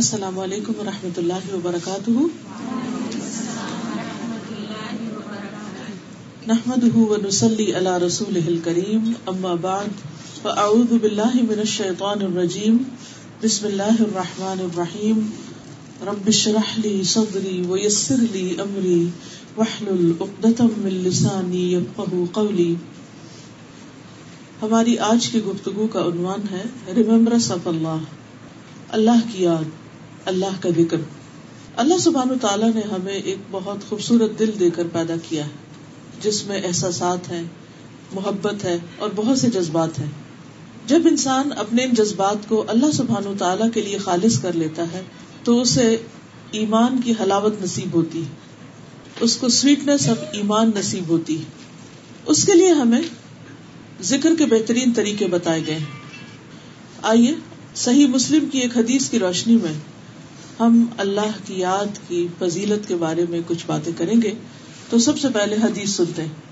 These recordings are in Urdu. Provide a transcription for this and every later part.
السلام علیکم و رحمۃ اللہ وبرکاتہ۔ نحمد ونسلی علی رسول کریم اما بعد، فاعوذ باللہ من الشیطان الرجیم، بسم اللہ الرحمن الرحیم۔ رب اشرح لی صدری ویسر لی امری، واحلل عقدۃ من لسانی یفقهوا قولی۔ ہماری آج کی گفتگو کا عنوان ہے ریمبرنس آف اللہ اللہ کی یاد۔ اللہ کا ذکر۔ اللہ سبحان تعالیٰ نے ہمیں ایک بہت خوبصورت دل دے کر پیدا کیا ہے، جس میں احساسات ہیں، محبت ہے اور بہت سے جذبات ہیں۔ جب انسان اپنے ان جذبات کو اللہ سبحان تعالیٰ کے لیے خالص کر لیتا ہے، تو اسے ایمان کی حلاوت نصیب ہوتی ہے۔ اس کو سویٹنس آف ایمان نصیب ہوتی ہے۔ اس کے لیے ہمیں ذکر کے بہترین طریقے بتائے گئے آئیے، صحیح مسلم کی ایک حدیث کی روشنی میں ہم اللہ کی یاد کی فضیلت کے بارے میں کچھ باتیں کریں گے تو سب سے پہلے حدیث سنتے ہیں۔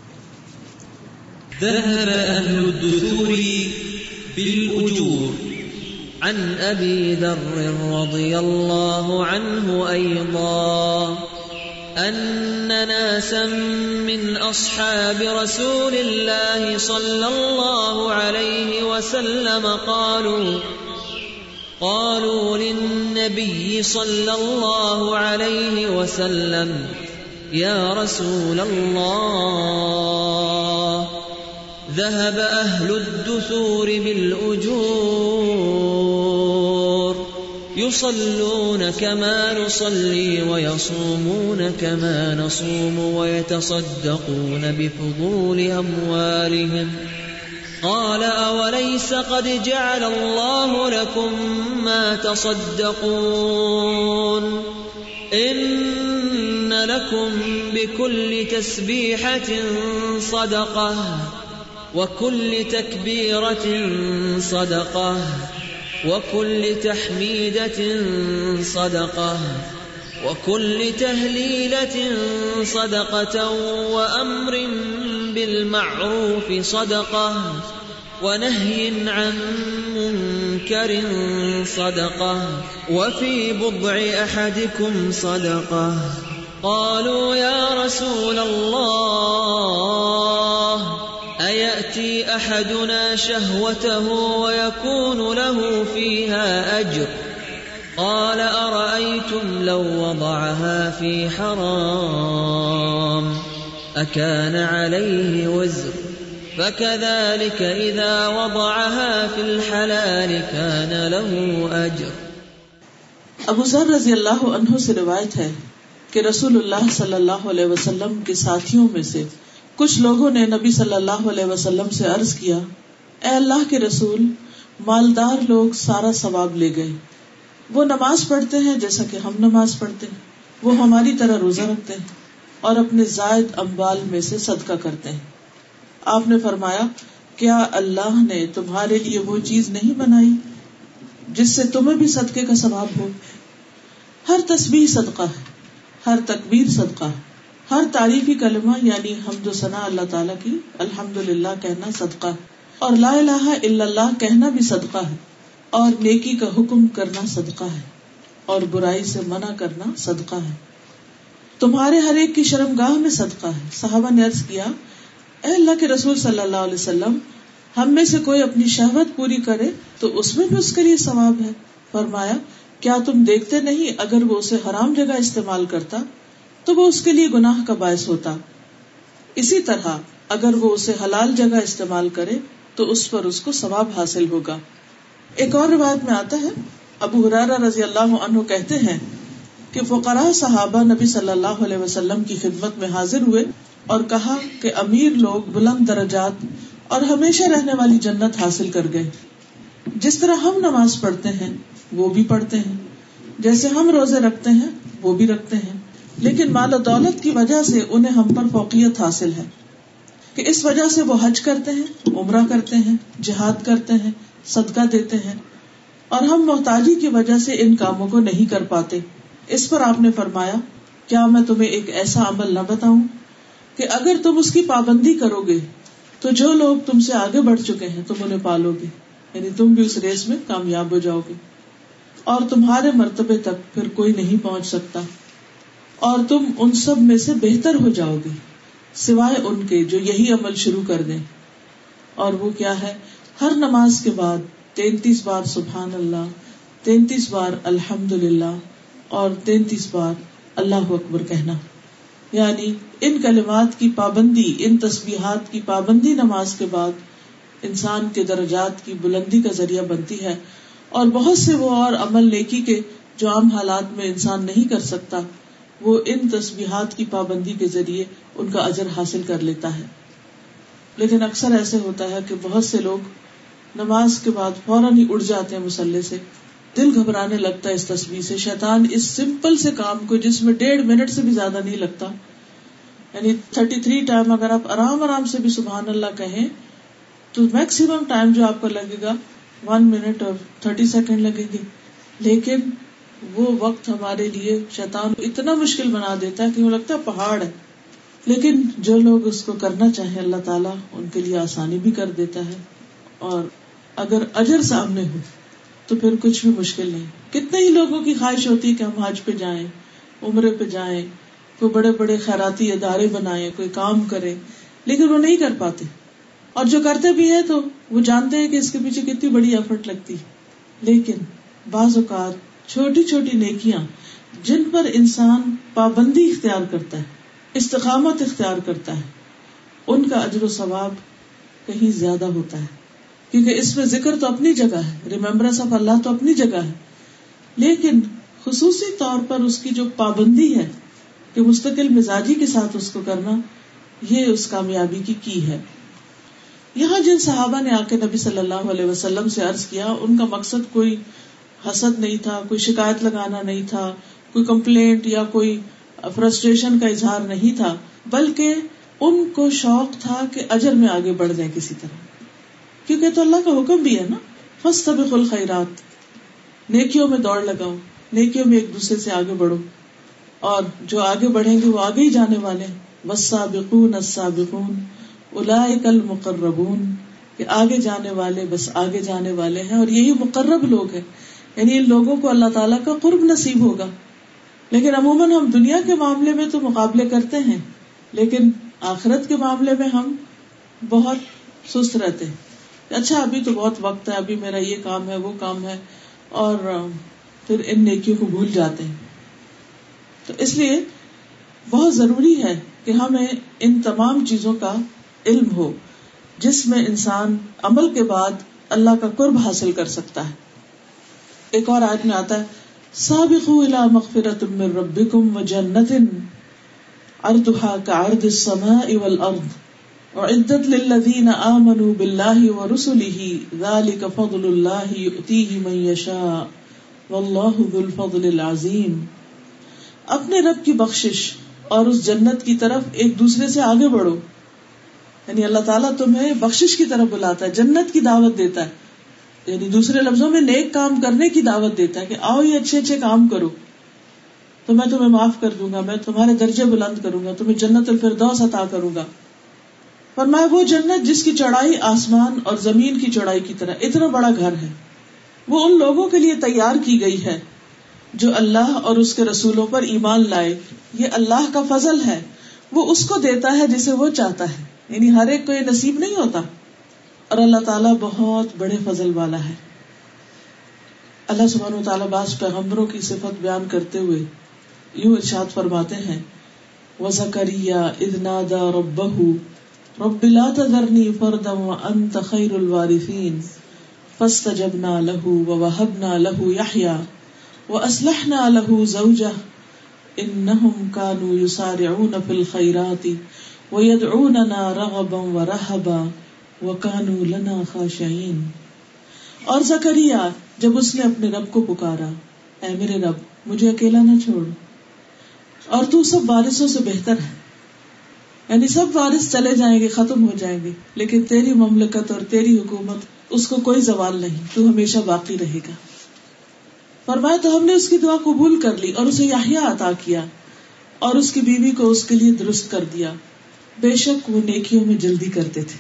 ذهب أهل الدثور بالأجور، عن أبي ذر رضي الله عنه أيضا، أن ناسا من أصحاب رسول الله صلى الله عليه وسلم قالوا قالوا للنبي صلى الله عليه وسلم، يا رسول الله، ذهب أهل الدثور بالأجور، يصلون كما نصلي ويصومون كما نصوم ويتصدقون بفضول أموالهم. قال أوليس قد جعل الله لكم ما تصدقون إن لكم بكل تسبيحة صدقة وكل تكبيرة صدقة وكل تحميدة صدقة وكل تهليلة صدقة وأمر بالمعروف صدقة ونهي عن منكر صدقة وفي بضع أحدكم صدقة قالوا يا رسول الله، أيأتي أحدنا شهوته ويكون له فيها أجر؟ قال أرأيتم لو وضعها في حرام أكان عليه وزر فكذلك إذا وضعها في الحلال كان له أجر ابو ذر رضی اللہ عنہ سے روایت ہے کہ رسول اللہ صلی اللہ علیہ وسلم کے ساتھیوں میں سے کچھ لوگوں نے نبی صلی اللہ علیہ وسلم سے عرض کیا، اے اللہ کے رسول، مالدار لوگ سارا ثواب لے گئے۔ وہ نماز پڑھتے ہیں جیسا کہ ہم نماز پڑھتے ہیں۔ وہ ہماری طرح روزہ رکھتے ہیں اور اپنے زائد امبال میں سے صدقہ کرتے ہیں۔ آپ نے فرمایا، کیا اللہ نے تمہارے لیے وہ چیز نہیں بنائی جس سے تمہیں بھی صدقے کا ثواب ہو؟ ہر تصویر صدقہ ہے، ہر تکبیر صدقہ ہے، ہر تعریفی کلمہ یعنی حمد و ثنا اللہ تعالیٰ کی الحمد للہ کہنا صدقہ اور لا الہ الا اللہ کہنا بھی صدقہ ہے۔ اور نیکی کا حکم کرنا صدقہ ہے اور برائی سے منع کرنا صدقہ ہے۔ تمہارے ہر ایک کی شرم گاہ میں صدقہ ہے۔ صحابہ نے عرض کیا، اے اللہ کے رسول صلی اللہ علیہ وسلم، ہم میں سے کوئی اپنی شہوت پوری کرے تو اس میں بھی اس کے لیے ثواب ہے۔ فرمایا، کیا تم دیکھتے نہیں، اگر وہ اسے حرام جگہ استعمال کرتا تو وہ اس کے لیے گناہ کا باعث ہوتا۔ اسی طرح، اگر وہ اسے حلال جگہ استعمال کرے تو اس پر اس کو ثواب حاصل ہوگا۔ ایک اور روایت میں آتا ہے، ابو حرارہ رضی اللہ عنہ کہتے ہیں کہ فقرا صحابہ نبی صلی اللہ علیہ وسلم کی خدمت میں حاضر ہوئے اور کہا کہ امیر لوگ بلند درجات اور ہمیشہ رہنے والی جنت حاصل کر گئے۔ جس طرح ہم نماز پڑھتے ہیں، وہ بھی پڑھتے ہیں۔ جیسے ہم روزے رکھتے ہیں، وہ بھی رکھتے ہیں۔ لیکن مال و دولت کی وجہ سے انہیں ہم پر فوقیت حاصل ہے کہ اس وجہ سے وہ حج کرتے ہیں، عمرہ کرتے ہیں، جہاد کرتے ہیں۔ صدقہ دیتے ہیں اور ہم محتاجی کی وجہ سے ان کاموں کو نہیں کر پاتے۔ اس پر آپ نے فرمایا، کیا میں تمہیں ایک ایسا عمل نہ بتاؤں کہ اگر تم اس کی پابندی کرو گے، تو جو لوگ تم سے آگے بڑھ چکے ہیں، تم انہیں پالو گے۔ یعنی تم بھی اس ریس میں کامیاب ہو جاؤ گے۔ اور تمہارے مرتبے تک پھر کوئی نہیں پہنچ سکتا۔ اور تم ان سب میں سے بہتر ہو جاؤ گے، سوائے ان کے جو یہی عمل شروع کر دیں۔ اور وہ کیا ہے؟ ہر نماز کے بعد تینتیس بار سبحان اللہ، تینتیس بار الحمد للہ اور تینتیس بار اللہ اکبر کہنا۔ یعنی ان کلمات کی پابندی، ان تسبیحات کی پابندی نماز کے بعد انسان کے درجات کی بلندی کا ذریعہ بنتی ہے۔ اور بہت سے وہ اور عمل نیکی کے جو عام حالات میں انسان نہیں کر سکتا، وہ ان تسبیحات کی پابندی کے ذریعے ان کا اجر حاصل کر لیتا ہے۔ لیکن اکثر ایسے ہوتا ہے کہ بہت سے لوگ نماز کے بعد فوراً ہی اڑ جاتے ہیں مسلح سے۔ دل گھبرانے لگتا ہے اس تصویر سے۔ شیطان اس سمپل سے کام کو جس میں ڈیڑھ منٹ سے بھی زیادہ نہیں لگتا۔ یعنی تھرٹی تھری ٹائم اگر آپ آرام آرام سے بھی سبحان اللہ کہیں، تو میکسیمم ٹائم جو آپ کو لگے گا ون منٹ اور تھرٹی سیکنڈ لگے گی لیکن وہ وقت ہمارے لیے شیطان اتنا مشکل بنا دیتا ہے کہ وہ لگتا ہے پہاڑ ہے۔ لیکن جو لوگ اس کو کرنا چاہیں، اللہ تعالیٰ ان کے لیے آسانی بھی کر دیتا ہے۔ اور اگر اجر سامنے ہو تو پھر کچھ بھی مشکل نہیں۔ کتنے ہی لوگوں کی خواہش ہوتی ہے کہ ہم حج پہ جائیں، عمرے پہ جائیں، کوئی بڑے بڑے خیراتی ادارے بنائے کوئی کام کرے لیکن وہ نہیں کر پاتے۔ اور جو کرتے بھی ہیں تو وہ جانتے ہیں کہ اس کے پیچھے کتنی بڑی ایفرٹ لگتی لیکن بعض اوقات چھوٹی چھوٹی نیکیاں جن پر انسان پابندی اختیار کرتا ہے، استقامت اختیار کرتا ہے، ان کا اجر و ثواب کہیں زیادہ ہوتا ہے۔ کیونکہ اس میں ذکر تو اپنی جگہ ہے ریمبرنس آف اللہ تو اپنی جگہ ہے۔ لیکن خصوصی طور پر اس کی جو پابندی ہے کہ مستقل مزاجی کے ساتھ اس کو کرنا، یہ اس کامیابی کی کی ہے۔ یہاں جن صحابہ نے آ کے نبی صلی اللہ علیہ وسلم سے عرض کیا، ان کا مقصد کوئی حسد نہیں تھا، کوئی شکایت لگانا نہیں تھا، کوئی کمپلینٹ یا کوئی فرسٹریشن کا اظہار نہیں تھا، بلکہ ان کو شوق تھا کہ اجر میں آگے بڑھ جائیں کسی طرح۔ کیونکہ تو اللہ کا حکم بھی ہے نا۔ فس طب خیرات نیکیوں میں دوڑ لگاؤ۔ نیکیوں میں ایک دوسرے سے آگے بڑھو۔ اور جو آگے بڑھیں گے وہ آگے ہی جانے والے۔ بسابقون السابقون۔ اولئک المقربون۔ کہ آگے جانے والے بس آگے جانے والے ہیں اور یہی مقرب لوگ ہیں۔ یعنی ان لوگوں کو اللہ تعالیٰ کا قرب نصیب ہوگا۔ لیکن عموماً ہم دنیا کے معاملے میں تو مقابلے کرتے ہیں، لیکن آخرت کے معاملے میں ہم بہت سست رہتے ہیں۔ اچھا ابھی تو بہت وقت ہے، ابھی میرا یہ کام ہے، وہ کام ہے، اور پھر ان نیکیوں کو بھول جاتے ہیں۔ تو اس لیے بہت ضروری ہے کہ ہمیں ان تمام چیزوں کا علم ہو، جس میں انسان عمل کے بعد اللہ کا قرب حاصل کر سکتا ہے۔ ایک اور آیت میں آتا ہے سابقوا الى مغفرت من ربکم و جنت عرضها كعرض السماء والارض۔ وعدت للذین آمنوا بالله ورسله ذلك فضل الله يؤتيه من يشاء والله ذو الفضل العظیم۔ اپنے رب کی بخشش اور اس جنت کی طرف ایک دوسرے سے آگے بڑھو۔ یعنی اللہ تعالیٰ تمہیں بخشش کی طرف بلاتا ہے، جنت کی دعوت دیتا ہے۔ یعنی دوسرے لفظوں میں نیک کام کرنے کی دعوت دیتا ہے کہ آؤ یہ اچھے اچھے کام کرو۔ تو میں تمہیں معاف کر دوں گا، میں تمہارے درجے بلند کروں گا، تمہیں جنت الفردوس عطا کروں گا۔ پر میں وہ جنت جس کی چڑھائی آسمان اور زمین کی چڑھائی کی طرح، اتنا بڑا گھر ہے۔ وہ ان لوگوں کے لیے تیار کی گئی ہے جو اللہ اور اس کے رسولوں پر ایمان لائے۔ یہ اللہ کا فضل ہے۔ وہ اس کو دیتا ہے جسے وہ چاہتا ہے۔ یعنی ہر ایک کو یہ نصیب نہیں ہوتا۔ اور اللہ تعالیٰ بہت بڑے فضل والا ہے۔ اللہ سبحانہ و تعالیٰ بعض پیغمبروں کی صفت بیان کرتے ہوئے یوں ارشاد فرماتے ہیں وزکریا اذ نادا ربہ رب لا تذرنی فردا وانت خیر الوارثین فاستجبنا له ووهبنا له يحيى واصلحنا له زوجه انهم كانوا يسارعون في الخيرات ويدعوننا رغبا ورهبا وکانو لنا خاشعین اور زکریا جب اس نے اپنے رب کو پکارا، اے میرے رب، مجھے اکیلا نہ چھوڑ اور تو سب وارثوں سے بہتر ہے۔ یعنی سب وارث چلے جائیں گے، ختم ہو جائیں گے۔ لیکن تیری مملکت اور تیری حکومت، اس کو کوئی زوال نہیں، تو ہمیشہ باقی رہے گا۔ فرمایا، تو ہم نے اس کی دعا قبول کر لی اور اسے یحییٰ عطا کیا اور اس کی بیوی کو اس کے لیے درست کر دیا۔ بے شک وہ نیکیوں میں جلدی کرتے تھے۔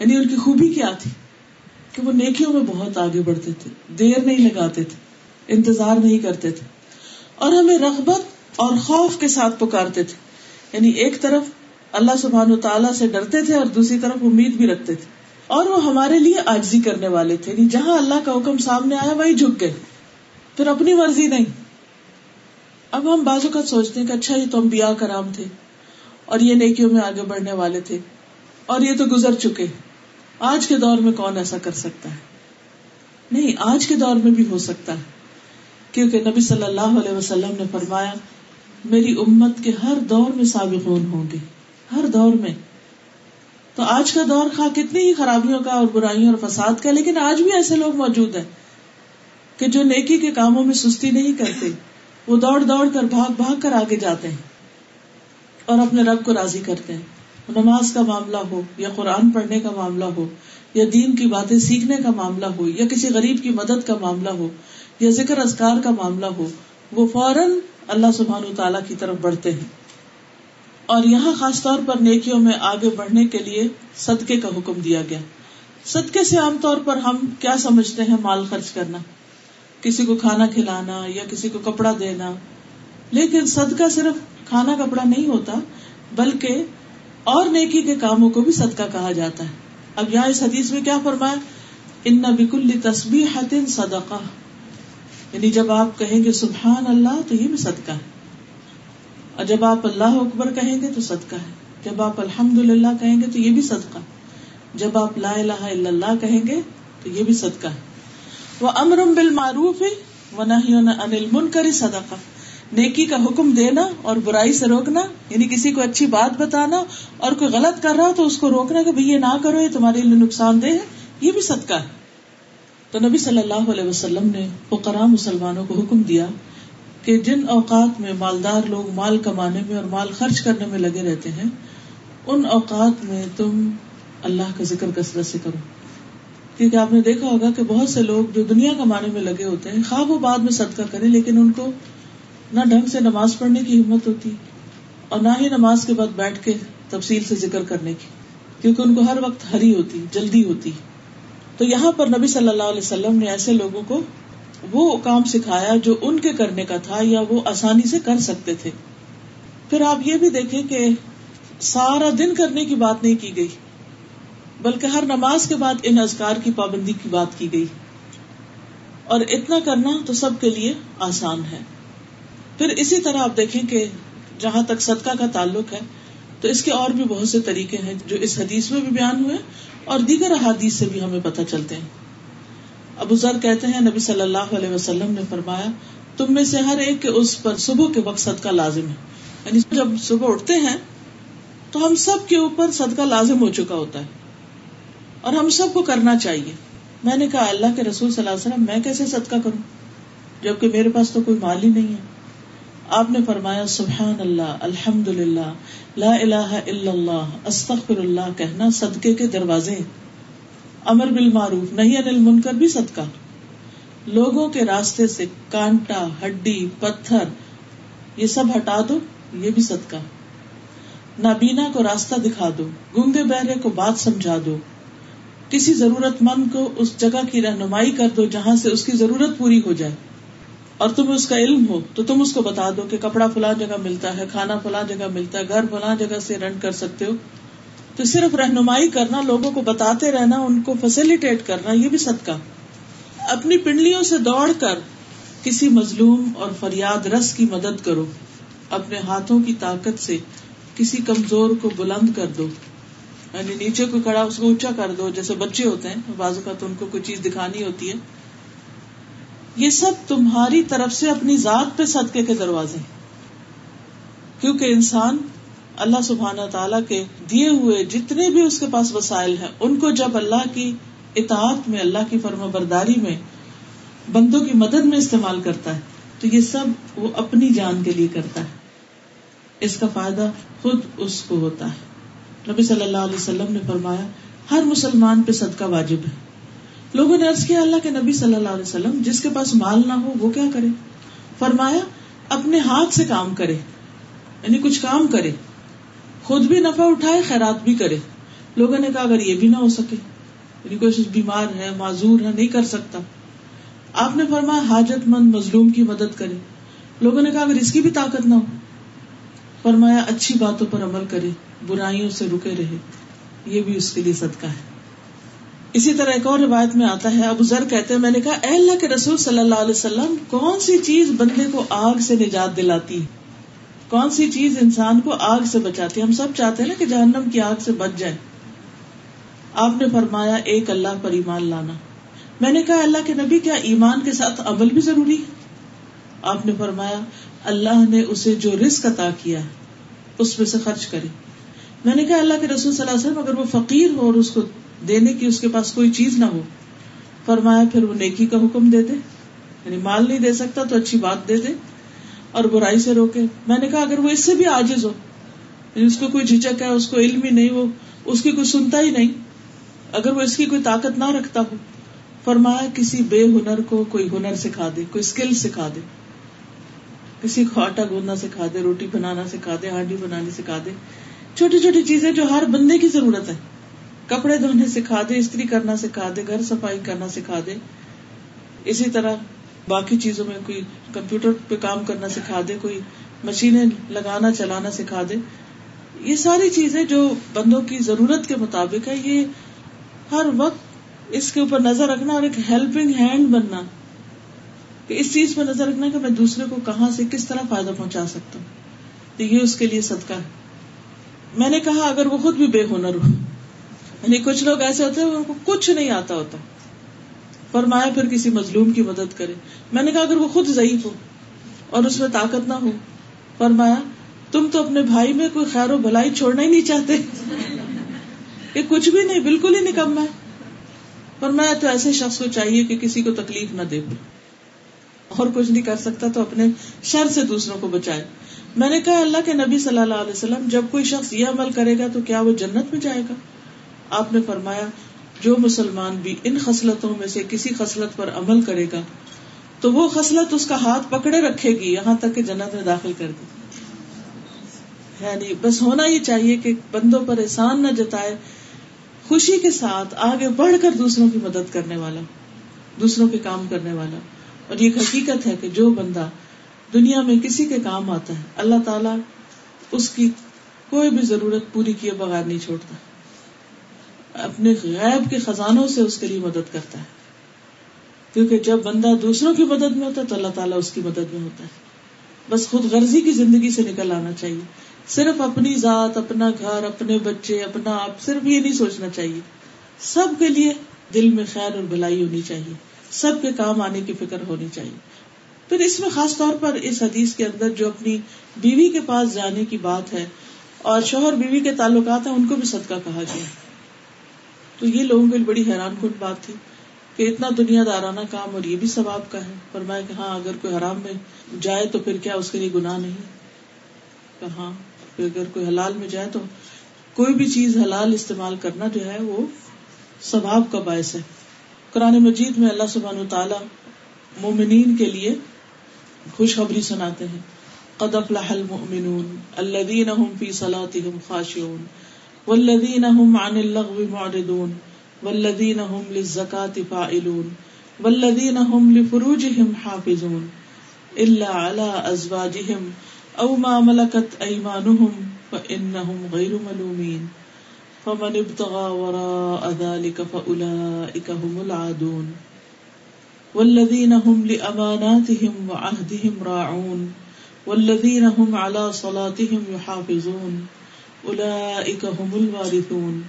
یعنی ان کی خوبی کیا تھی؟ کہ وہ نیکیوں میں بہت آگے بڑھتے تھے، دیر نہیں لگاتے تھے، انتظار نہیں کرتے تھے اور ہمیں رغبت اور خوف کے ساتھ پکارتے تھے۔ یعنی ایک طرف اللہ سبحان و تعالیٰ سے ڈرتے تھے اور دوسری طرف امید بھی رکھتے تھے۔ اور وہ ہمارے لیے آجزی کرنے والے تھے۔ یعنی جہاں اللہ کا حکم سامنے آیا، وہی جھک گئے۔ پھر اپنی مرضی نہیں۔ اب ہم بازو کا سوچتے ہیں کہ اچھا یہ تو امبیا کرام تھے اور یہ نیکیوں میں آگے بڑھنے والے تھے اور یہ تو گزر چکے۔ آج کے دور میں کون ایسا کر سکتا ہے؟ نہیں، آج کے دور میں بھی ہو سکتا ہے۔ کیونکہ نبی صلی اللہ علیہ وسلم نے فرمایا، میری امت کے ہر دور میں سابقون ہوں گے۔ ہر دور میں۔ تو آج کا دور خواہ کتنی ہی خرابیوں کا اور برائیوں اور فساد کا لیکن آج بھی ایسے لوگ موجود ہیں کہ جو نیکی کے کاموں میں سستی نہیں کرتے، وہ دوڑ دوڑ کر، بھاگ بھاگ کر آگے جاتے ہیں اور اپنے رب کو راضی کرتے ہیں۔ نماز کا معاملہ ہو، یا قرآن پڑھنے کا معاملہ ہو، یا دین کی باتیں سیکھنے کا معاملہ ہو، یا کسی غریب کی مدد کا معاملہ ہو، یا ذکر ازکار کا معاملہ ہو، وہ فوراً اللہ سبحان تعالیٰ کی طرف بڑھتے ہیں۔ اور یہاں خاص طور پر نیکیوں میں آگے بڑھنے کے لیے صدقے کا حکم دیا گیا۔ صدقے سے عام طور پر ہم کیا سمجھتے ہیں مال خرچ کرنا؟ کسی کو کھانا کھلانا یا کسی کو کپڑا دینا۔ لیکن صدقہ صرف کھانا کپڑا نہیں ہوتا، بلکہ اور نیکی کے کاموں کو بھی صدقہ کہا جاتا ہے۔ اب یہاں اس حدیث میں کیا فرمایا؟ ان بکل تصبیح صدقہ۔ یعنی جب آپ کہیں گے سبحان اللہ تو یہ بھی صدقہ ہے۔ اور جب آپ اللہ اکبر کہیں گے تو صدقہ ہے۔ جب آپ الحمد للہ کہیں گے تو یہ بھی صدقہ۔ جب آپ لا الہ الا اللہ کہیں گے تو یہ بھی صدقہ ہے۔ وہ امرم بال معروف ہے وہ نہ کری صدقہ۔ نیکی کا حکم دینا اور برائی سے روکنا یعنی کسی کو اچھی بات بتانا اور کوئی غلط کر رہا تو اس کو روکنا کہ یہ نہ کرو، یہ تمہارے لیے نقصان دہ ہے، یہ بھی صدقہ ہے۔ تو نبی صلی اللہ علیہ وسلم نے فقراء مسلمانوں کو حکم دیا کہ جن اوقات میں مالدار لوگ مال کمانے میں اور مال خرچ کرنے میں لگے رہتے ہیں، ان اوقات میں تم اللہ کا ذکر کثرت سے کرو۔ کیونکہ آپ نے دیکھا ہوگا کہ بہت سے لوگ جو دنیا کمانے میں لگے ہوتے ہیں، خواب وہ بعد میں صدقہ کریں، لیکن ان کو نہ ڈھنگ سے نماز پڑھنے کی ہمت ہوتی اور نہ ہی نماز کے بعد بیٹھ کے تفصیل سے ذکر کرنے کی، کیونکہ ان کو ہر وقت ہری ہوتی، جلدی ہوتی۔ تو یہاں پر نبی صلی اللہ علیہ وسلم نے ایسے لوگوں کو وہ کام سکھایا جو ان کے کرنے کا تھا یا وہ آسانی سے کر سکتے تھے۔ پھر آپ یہ بھی دیکھیں کہ سارا دن کرنے کی بات نہیں کی گئی، بلکہ ہر نماز کے بعد ان ازکار کی پابندی کی بات کی گئی۔ اور اتنا کرنا تو سب کے لیے آسان ہے۔ پھر اسی طرح آپ دیکھیں کہ جہاں تک صدقہ کا تعلق ہے، تو اس کے اور بھی بہت سے طریقے ہیں جو اس حدیث میں بھی بیان ہوئے اور دیگر احادیث سے بھی ہمیں پتہ چلتے ہیں۔ ابو ذر کہتے ہیں، نبی صلی اللہ علیہ وسلم نے فرمایا، تم میں سے ہر ایک کے اس پر صبح کے وقت صدقہ لازم ہے۔ یعنی جب صبح اٹھتے ہیں، تو ہم سب کے اوپر صدقہ لازم ہو چکا ہوتا ہے۔ اور ہم سب کو کرنا چاہیے۔ میں نے کہا، اللہ کے رسول صلی اللہ علیہ وسلم، میں کیسے صدقہ کروں؟ جبکہ میرے پاس تو کوئی مال ہی نہیں ہے۔ آپ نے فرمایا سبحان اللہ الحمد للہ لا الہ الا اللہ، استغفر اللہ کہنا صدقے کے دروازے امر بالمعروف نہیں انل منکر بھی صدقہ۔ لوگوں کے راستے سے کانٹا، ہڈی، پتھر، یہ سب ہٹا دو، یہ بھی صدقہ۔ نابینا کو راستہ دکھا دو، گنگے بہرے کو بات سمجھا دو۔ کسی ضرورت مند کو اس جگہ کی رہنمائی کر دو جہاں سے اس کی ضرورت پوری ہو جائے۔ اور تمہیں اس کا علم ہو، تو تم اس کو بتا دو کہ کپڑا فلاں جگہ ملتا ہے، کھانا فلاں جگہ ملتا ہے، گھر فلاں جگہ سے رنٹ کر سکتے ہو۔ تو صرف رہنمائی کرنا، لوگوں کو بتاتے رہنا، ان کو فیسلٹیٹ کرنا، یہ بھی صدقہ۔ اپنی پنڈلیوں سے دوڑ کر کسی مظلوم اور فریاد رس کی مدد کرو۔ اپنے ہاتھوں کی طاقت سے کسی کمزور کو بلند کر دو۔ یعنی نیچے کو کھڑا، اس کو اونچا کر دو۔ جیسے بچے ہوتے ہیں بازو کا تو ان کو کوئی چیز دکھانی ہوتی ہے۔ یہ سب تمہاری طرف سے اپنی ذات پہ صدقے کے دروازے کیونکہ انسان اللہ سبحانہ تعالیٰ کے دیے ہوئے جتنے بھی اس کے پاس وسائل ہیں، ان کو جب اللہ کی اطاعت میں، اللہ کی فرما برداری میں بندوں کی مدد میں استعمال کرتا ہے، تو یہ سب وہ اپنی جان کے لیے کرتا ہے۔ اس کا فائدہ خود اس کو ہوتا ہے۔ نبی صلی اللہ علیہ وسلم نے فرمایا، ہر مسلمان پہ صدقہ واجب ہے۔ لوگوں نے کیا، اللہ کے نبی صلی اللہ علیہ وسلم، جس کے پاس مال نہ ہو، وہ کیا کرے؟ فرمایا، اپنے ہاتھ سے کام کرے یعنی کچھ کام کرے۔ خود بھی نفع اٹھائے، خیرات بھی کرے۔ لوگوں نے کہا، اگر یہ بھی نہ ہو سکے یعنی کوئی بیمار ہے، معذور ہے، نہیں کر سکتا۔ آپ نے فرمایا، حاجت مند مظلوم کی مدد کرے۔ لوگوں نے کہا، اگر اس کی بھی طاقت نہ ہو۔ فرمایا، اچھی باتوں پر عمل کرے، برائیوں سے رکے رہے۔ یہ بھی اس کے لیے صدقہ ہے۔ اسی طرح ایک اور روایت میں آتا ہے، ابو ذر کہتے ہیں، میں نے کہا، اے اللہ کے رسول صلی اللہ علیہ وسلم، کون سی چیز بندے کو آگ سے نجات دلاتی ہے؟ کون سی چیز انسان کو آگ سے بچاتی ہم سب چاہتے ہیں نا کہ جہنم کی آگ سے بچ جائے۔ آپ نے فرمایا، ایک اللہ پر ایمان لانا۔ میں نے کہا، اللہ کے نبی، کیا ایمان کے ساتھ عمل بھی ضروری آپ نے فرمایا، اللہ نے اسے جو رسک عطا کیا اس میں سے خرچ کرے میں نے کہا، اللہ کے رسول صلی اللہ علیہ وسلم، اگر وہ فقیر ہو اور اس کو دینے کی اس کے پاس کوئی چیز نہ ہو، فرمایا، پھر وہ نیکی کا حکم دے دے۔ یعنی مال نہیں دے سکتا تو اچھی بات دے دے۔ اور برائی سے روکے۔ میں نے کہا، اگر وہ اس سے بھی آجز ہو یعنی اس کو کوئی جھجک ہے، اس کو علم ہی نہیں، وہ اس کی کوئی سنتا ہی نہیں، اگر وہ اس کی کوئی طاقت نہ رکھتا ہو، فرمایا کسی بے ہنر کو کوئی ہنر سکھا دے، کوئی اسکل سکھا دے۔ کسی کو آٹا گوندنا سکھا دے، روٹی بنانا سکھا دے، ہانڈی بنانی سکھا دے۔ چھوٹی چھوٹی چیزیں جو ہر بندے کی ضرورت ہے۔ کپڑے دھونے سکھا دے، استری کرنا سکھا دے، گھر صفائی کرنا سکھا دے۔ اسی طرح باقی چیزوں میں کوئی کمپیوٹر پہ کام کرنا سکھا دے، کوئی مشینیں لگانا، چلانا سکھا دے۔ یہ ساری چیزیں جو بندوں کی ضرورت کے مطابق ہے، یہ ہر وقت اس کے اوپر نظر رکھنا اور ایک ہیلپنگ ہینڈ بننا۔ کہ اس چیز پہ نظر رکھنا کہ میں دوسرے کو کہاں سے کس طرح فائدہ پہنچا سکتا ہوں۔ تو یہ اس کے لیے صدقہ ہے۔ میں نے کہا، اگر وہ خود بھی بے ہنر ہو یعنی کچھ لوگ ایسے ہوتے ہیں، ان کو کچھ نہیں آتا ہوتا۔ فرمایا پھر کسی مظلوم کی مدد کرے۔ میں نے کہا، اگر وہ خود ضعیف ہو اور اس میں طاقت نہ ہو، فرمایا، تم تو اپنے بھائی میں کوئی خیر و بھلائی چھوڑنا ہی نہیں چاہتے۔ کہ کچھ بھی نہیں، بالکل ہی نکم ہے۔ فرمایا، تو ایسے شخص کو چاہیے کہ کسی کو تکلیف نہ دے۔ اور کچھ نہیں کر سکتا، تو اپنے شر سے دوسروں کو بچائے۔ میں نے کہا، اللہ کے نبی صلی اللہ علیہ وسلم، جب کوئی شخص یہ عمل کرے گا، تو کیا وہ جنت میں جائے گا؟ آپ نے فرمایا جو مسلمان بھی ان خصلتوں میں سے کسی خصلت پر عمل کرے گا، تو وہ خصلت اس کا ہاتھ پکڑے رکھے گی، یہاں تک کہ جنت میں داخل کر دے یعنی بس ہونا ہی چاہیے کہ بندوں پر احسان نہ جتائے، خوشی کے ساتھ آگے بڑھ کر دوسروں کی مدد کرنے والا، دوسروں کے کام کرنے والا۔ اور یہ حقیقت ہے کہ جو بندہ دنیا میں کسی کے کام آتا ہے، اللہ تعالیٰ اس کی کوئی بھی ضرورت پوری کیے بغیر نہیں چھوڑتا۔ اپنے غیب کے خزانوں سے اس کے لیے مدد کرتا ہے۔ کیونکہ جب بندہ دوسروں کی مدد میں ہوتا ہے تو اللہ تعالیٰ اس کی مدد میں ہوتا ہے۔ بس خود غرضی کی زندگی سے نکل آنا چاہیے۔ صرف اپنی ذات، اپنا گھر، اپنے بچے، اپنا آپ، صرف یہ نہیں سوچنا چاہیے۔ سب کے لیے دل میں خیر اور بلائی ہونی چاہیے۔ سب کے کام آنے کی فکر ہونی چاہیے۔ پھر اس میں خاص طور پر اس حدیث کے اندر جو اپنی بیوی کے پاس جانے کی بات ہے اور شوہر بیوی کے تعلقات ہیں، ان کو بھی صدقہ کہا گیا۔ تو یہ لوگوں کے لیے بڑی حیران کن بات تھی کہ اتنا دنیا دارانہ کام اور یہ بھی ثواب کا ہے۔ فرمایا کہ ہاں اگر کوئی حرام میں جائے تو پھر کیا اس کے لیے گناہ نہیں؟ کہ ہاں اگر کوئی حلال میں جائے تو کوئی بھی چیز حلال استعمال کرنا جو ہے وہ ثواب کا باعث ہے۔ قرآن مجید میں اللہ سبحانہ تعالیٰ مومنین کے لیے خوشخبری سناتے ہیں۔ قد افلح المؤمنون الذين هم في صلاتهم خاشعون۔ والذین هم عن اللغو معرضون، والذین هم للزکاة فاعلون، والذین هم لفروجهم حافظون، الا على ازواجهم او ما ملكت ايمانهم فانهم غير ملومين فمن ابتغى وراء ذلك فاولئك هم العادون. والذین هم لاماناتهم وعهدهم راعون، والذین هم على صلاتهم يحافظون هم الوارثون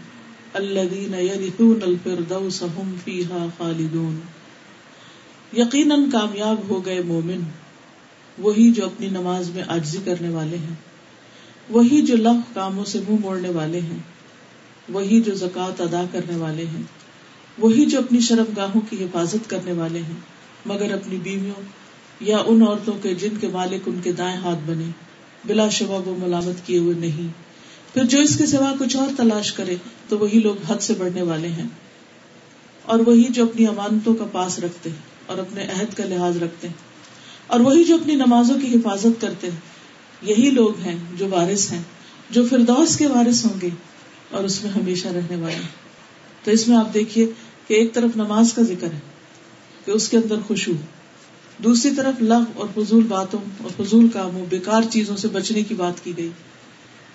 الذين يرثون الفردوس هم فيها خالدون. یقیناً کامیاب ہو گئے مومن وہی جو اپنی نماز میں آجزی کرنے والے ہیں، وہی جو لف کاموں سے منہ موڑنے والے ہیں، وہی جو زکوٰۃ ادا کرنے والے ہیں، وہی جو اپنی شرم گاہوں کی حفاظت کرنے والے ہیں، مگر اپنی بیویوں یا ان عورتوں کے جن کے مالک ان کے دائیں ہاتھ بنے، بلا شبہ وہ ملامت کیے ہوئے نہیں۔ پھر جو اس کے سوا کچھ اور تلاش کرے، تو وہی لوگ حد سے بڑھنے والے ہیں۔ اور وہی جو اپنی امانتوں کا پاس رکھتے ہیں اور اپنے عہد کا لحاظ رکھتے ہیں۔ اور وہی جو اپنی نمازوں کی حفاظت کرتے ہیں۔ یہی لوگ ہیں جو وارث ہیں، جو فردوس کے وارث ہوں گے اور اس میں ہمیشہ رہنے والے ہیں۔ تو اس میں آپ دیکھیے کہ ایک طرف نماز کا ذکر ہے کہ اس کے اندر خوشبو دوسری طرف لغ اور فضول باتوں اور فضول کاموں، بیکار چیزوں سے بچنے کی بات کی گئی۔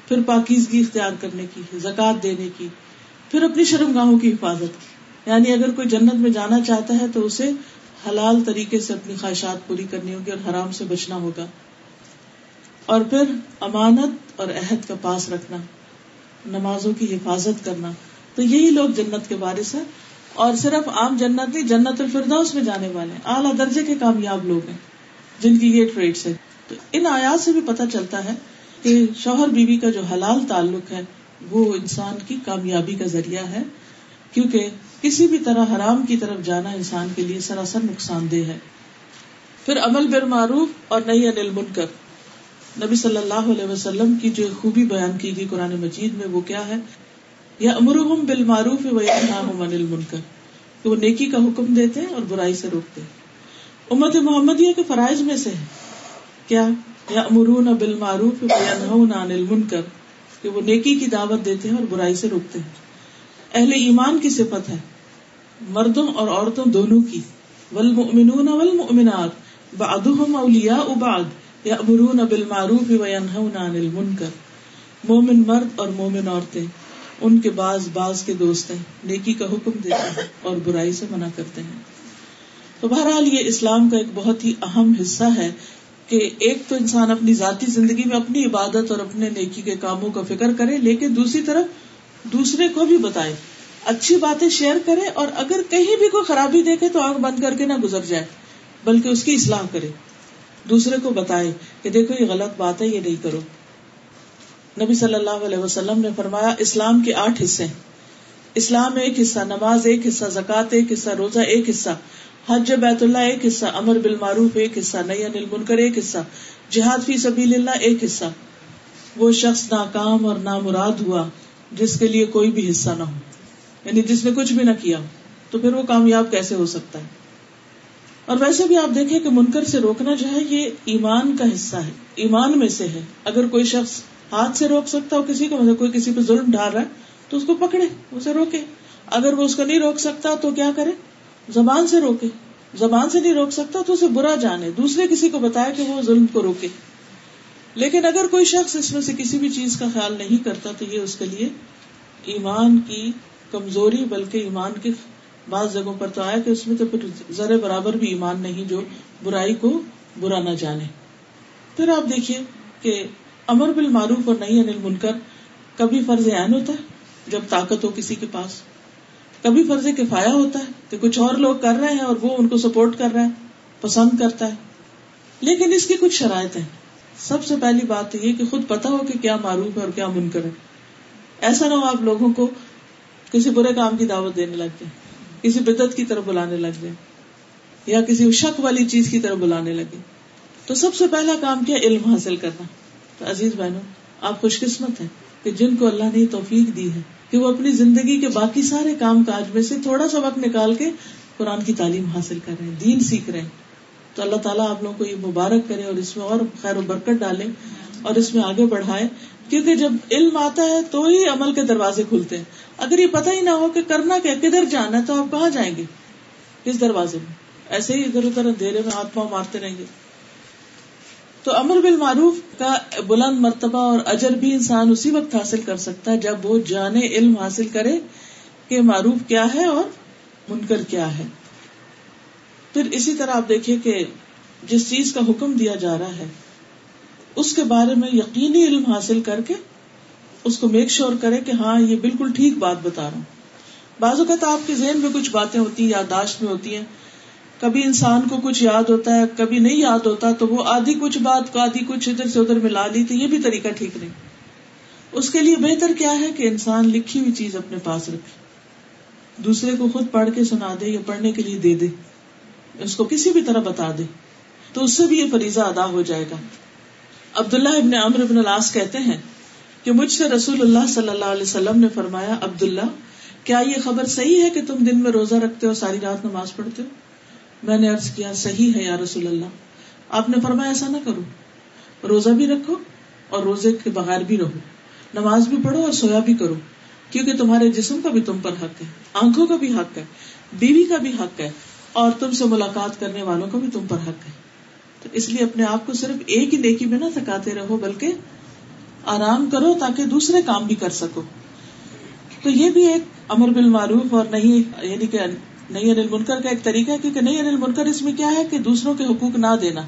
پھر پاکیزگی اختیار کرنے کی زکات دینے کی، پھر اپنی شرم گاہوں کی حفاظت کی۔ یعنی اگر کوئی جنت میں جانا چاہتا ہے تو اسے حلال طریقے سے اپنی خواہشات پوری کرنی ہوگی اور حرام سے بچنا ہوگا۔ اور پھر امانت اور عہد کا پاس رکھنا، نمازوں کی حفاظت کرنا۔ تو یہی لوگ جنت کے بارش ہیں۔ اور صرف عام جنت نہیں، جنت الفردوس میں جانے والے اعلیٰ درجے کے کامیاب لوگ ہیں جن کی یہ ٹریڈس ہے تو ان آیات سے بھی پتہ چلتا ہے کہ شوہر بیوی کا جو حلال تعلق ہے، وہ انسان کی کامیابی کا ذریعہ ہے، کیونکہ کسی بھی طرح حرام کی طرف جانا انسان کے لیے سراسر نقصان دہ ہے۔ پھر عمل بر معروف اور نئی انل منکر نبی صلی اللہ علیہ وسلم کی جو خوبی بیان کی گئی قرآن مجید میں وہ کیا ہے؟ یا امرحم بال معروف منکر کہ وہ نیکی کا حکم دیتے ہیں اور برائی سے روکتے ہیں۔ امت محمد کے فرائض میں سے ہے۔ کیا؟ یا امرون بال معروف انل منکر کہ وہ نیکی کی دعوت دیتے ہیں اور برائی سے روکتے ہیں۔ اہل ایمان کی صفت ہے، مردوں اور عورتوں دونوں کی۔ والمؤمنون والمؤمنات بعضهم اولیاء بعض یامرون بالمعروف وینهون عن المنکر۔ مومن مرد اور مومن عورتیں، ان کے بعض بعض کے دوست ہیں، نیکی کا حکم دیتے ہیں اور برائی سے منع کرتے ہیں۔ تو بہرحال یہ اسلام کا ایک بہت ہی اہم حصہ ہے۔ کہ ایک تو انسان اپنی ذاتی زندگی میں اپنی عبادت اور اپنے نیکی کے کاموں کا فکر کرے، لیکن دوسری طرف دوسرے کو بھی بتائے، اچھی باتیں شیئر کرے اور اگر کہیں بھی کوئی خرابی دیکھے تو آنکھ بند کر کے نہ گزر جائے، بلکہ اس کی اصلاح کرے۔ دوسرے کو بتائے کہ دیکھو یہ غلط بات ہے، یہ نہیں کرو۔ نبی صلی اللہ علیہ وسلم نے فرمایا، اسلام کے آٹھ حصے اسلام ایک حصہ، نماز ایک حصہ زکات ایک حصہ، روزہ ایک حصہ۔ حج بیت اللہ ایک حصہ، امر بالمعروف ایک حصہ نئی انل منکر ایک حصہ، جہاد فی سبیل اللہ ایک حصہ۔ وہ شخص ناکام اور نامراد ہوا جس کے لیے کوئی بھی حصہ نہ ہو۔ یعنی جس نے کچھ بھی نہ کیا، تو پھر وہ کامیاب کیسے ہو سکتا ہے؟ اور ویسے بھی آپ دیکھیں کہ منکر سے روکنا جو ہے، یہ ایمان کا حصہ ہے۔ ایمان میں سے ہے۔ اگر کوئی شخص ہاتھ سے روک سکتا ہو کسی کو مطلب کوئی کسی پہ ظلم ڈال رہا ہے، تو اس کو پکڑے، اسے روکے۔ اگر وہ اس کو نہیں روک سکتا، تو کیا کرے؟ زبان سے روکے۔ زبان سے نہیں روک سکتا تو اسے برا جانے۔ دوسرے کسی کو بتایا کہ وہ ظلم کو روکے۔ لیکن اگر کوئی شخص اس میں سے کسی بھی چیز کا خیال نہیں کرتا تو یہ اس کے لیے ایمان کی کمزوری، بلکہ ایمان کے بعض جگہوں پر تو آیا کہ اس میں تو پھر ذرے برابر بھی ایمان نہیں جو برائی کو برا نہ جانے۔ پھر آپ دیکھیے کہ امر بال معروف اور نہیں انل منکر کبھی فرض عین ہوتا ہے جب طاقت ہو کسی کے پاس۔ کبھی فرض کفایا ہوتا ہے کہ کچھ اور لوگ کر رہے ہیں اور وہ ان کو سپورٹ کر رہا ہے، پسند کرتا ہے۔ لیکن اس کی کچھ شرائط ہیں سب سے پہلی بات یہ کہ خود پتا ہو کہ کیا معروف ہے اور کیا منکر ہے۔ ایسا نہ ہو آپ لوگوں کو کسی برے کام کی دعوت دینے لگ جائے، کسی بدت کی طرف بلانے لگ جائے، یا کسی شک والی چیز کی طرف بلانے لگے تو سب سے پہلا کام کیا؟ علم حاصل کرنا۔ تو عزیز بہنوں، آپ خوش قسمت ہیں کہ جن کو اللہ نے توفیق دی ہے کہ وہ اپنی زندگی کے باقی سارے کام کاج میں سے تھوڑا سا وقت نکال کے قرآن کی تعلیم حاصل کر رہے ہیں، دین سیکھ رہے ہیں۔ تو اللہ تعالیٰ آپ لوگوں کو یہ مبارک کرے اور اس میں اور خیر و برکت ڈالے اور اس میں آگے بڑھائے۔ کیونکہ جب علم آتا ہے تو ہی عمل کے دروازے کھلتے ہیں۔ اگر یہ پتہ ہی نہ ہو کہ کرنا کیا، کدھر جانا ہے، تو آپ کہاں جائیں گے؟ اس دروازے میں؟ ایسے ہی ادھر ادھر اندھیرے میں ہاتھ پاؤں مارتے رہیں گے۔ تو امر بالمعروف کا بلند مرتبہ اور اجر بھی انسان اسی وقت حاصل کر سکتا ہے جب وہ جانے علم حاصل کرے کہ معروف کیا ہے اور منکر کیا ہے۔ پھر اسی طرح آپ دیکھیے کہ جس چیز کا حکم دیا جا رہا ہے، اس کے بارے میں یقینی علم حاصل کر کے اس کو میک شیور کرے کہ ہاں یہ بالکل ٹھیک بات بتا رہا ہوں۔ بعض اوقات آپ کے ذہن میں کچھ باتیں ہوتی ہیں، یادداشت میں ہوتی ہیں کبھی انسان کو کچھ یاد ہوتا ہے، کبھی نہیں یاد ہوتا، تو وہ آدھی کچھ بات کو آدھی کچھ ادھر سے ادھر ملا لی تو یہ بھی طریقہ ٹھیک نہیں۔ اس کے لیے بہتر کیا ہے کہ انسان لکھی ہوئی چیز اپنے پاس رکھے۔ دوسرے کو خود پڑھ کے سنا دے یا پڑھنے کے لیے دے دے۔ اس کو کسی بھی طرح بتا دے۔ تو اس سے بھی یہ فریضہ ادا ہو جائے گا۔ عبداللہ ابن عمر ابن العاص کہتے ہیں کہ مجھ سے رسول اللہ صلی اللہ علیہ وسلم نے فرمایا، عبداللہ، کیا یہ خبر صحیح ہے کہ تم دن میں روزہ رکھتے ہو ساری رات نماز پڑھتے ہو؟ میں نے عرض کیا، صحیح ہے یا رسول اللہ؟ آپ نے فرمایا، ایسا نہ کرو۔ روزہ بھی رکھو اور روزے کے بغیر بھی رہو۔ نماز بھی پڑھو اور سویا بھی کرو۔ کیونکہ تمہارے جسم کا بھی تم پر حق ہے، آنکھوں کا بھی حق ہے، بیوی کا بھی حق ہے، اور تم سے ملاقات کرنے والوں کا بھی تم پر حق ہے۔ تو اس لیے اپنے آپ کو صرف ایک ہی نیکی میں نہ تھکاتے رہو، بلکہ آرام کرو تاکہ دوسرے کام بھی کر سکو۔ تو یہ بھی ایک امر بالمعروف اور نہیں یعنی کہ نہیں انل منکر کا ایک طریقہ ہے، کیونکہ نہیں انل منکر اس میں کیا ہے کہ دوسروں کے حقوق نہ دینا۔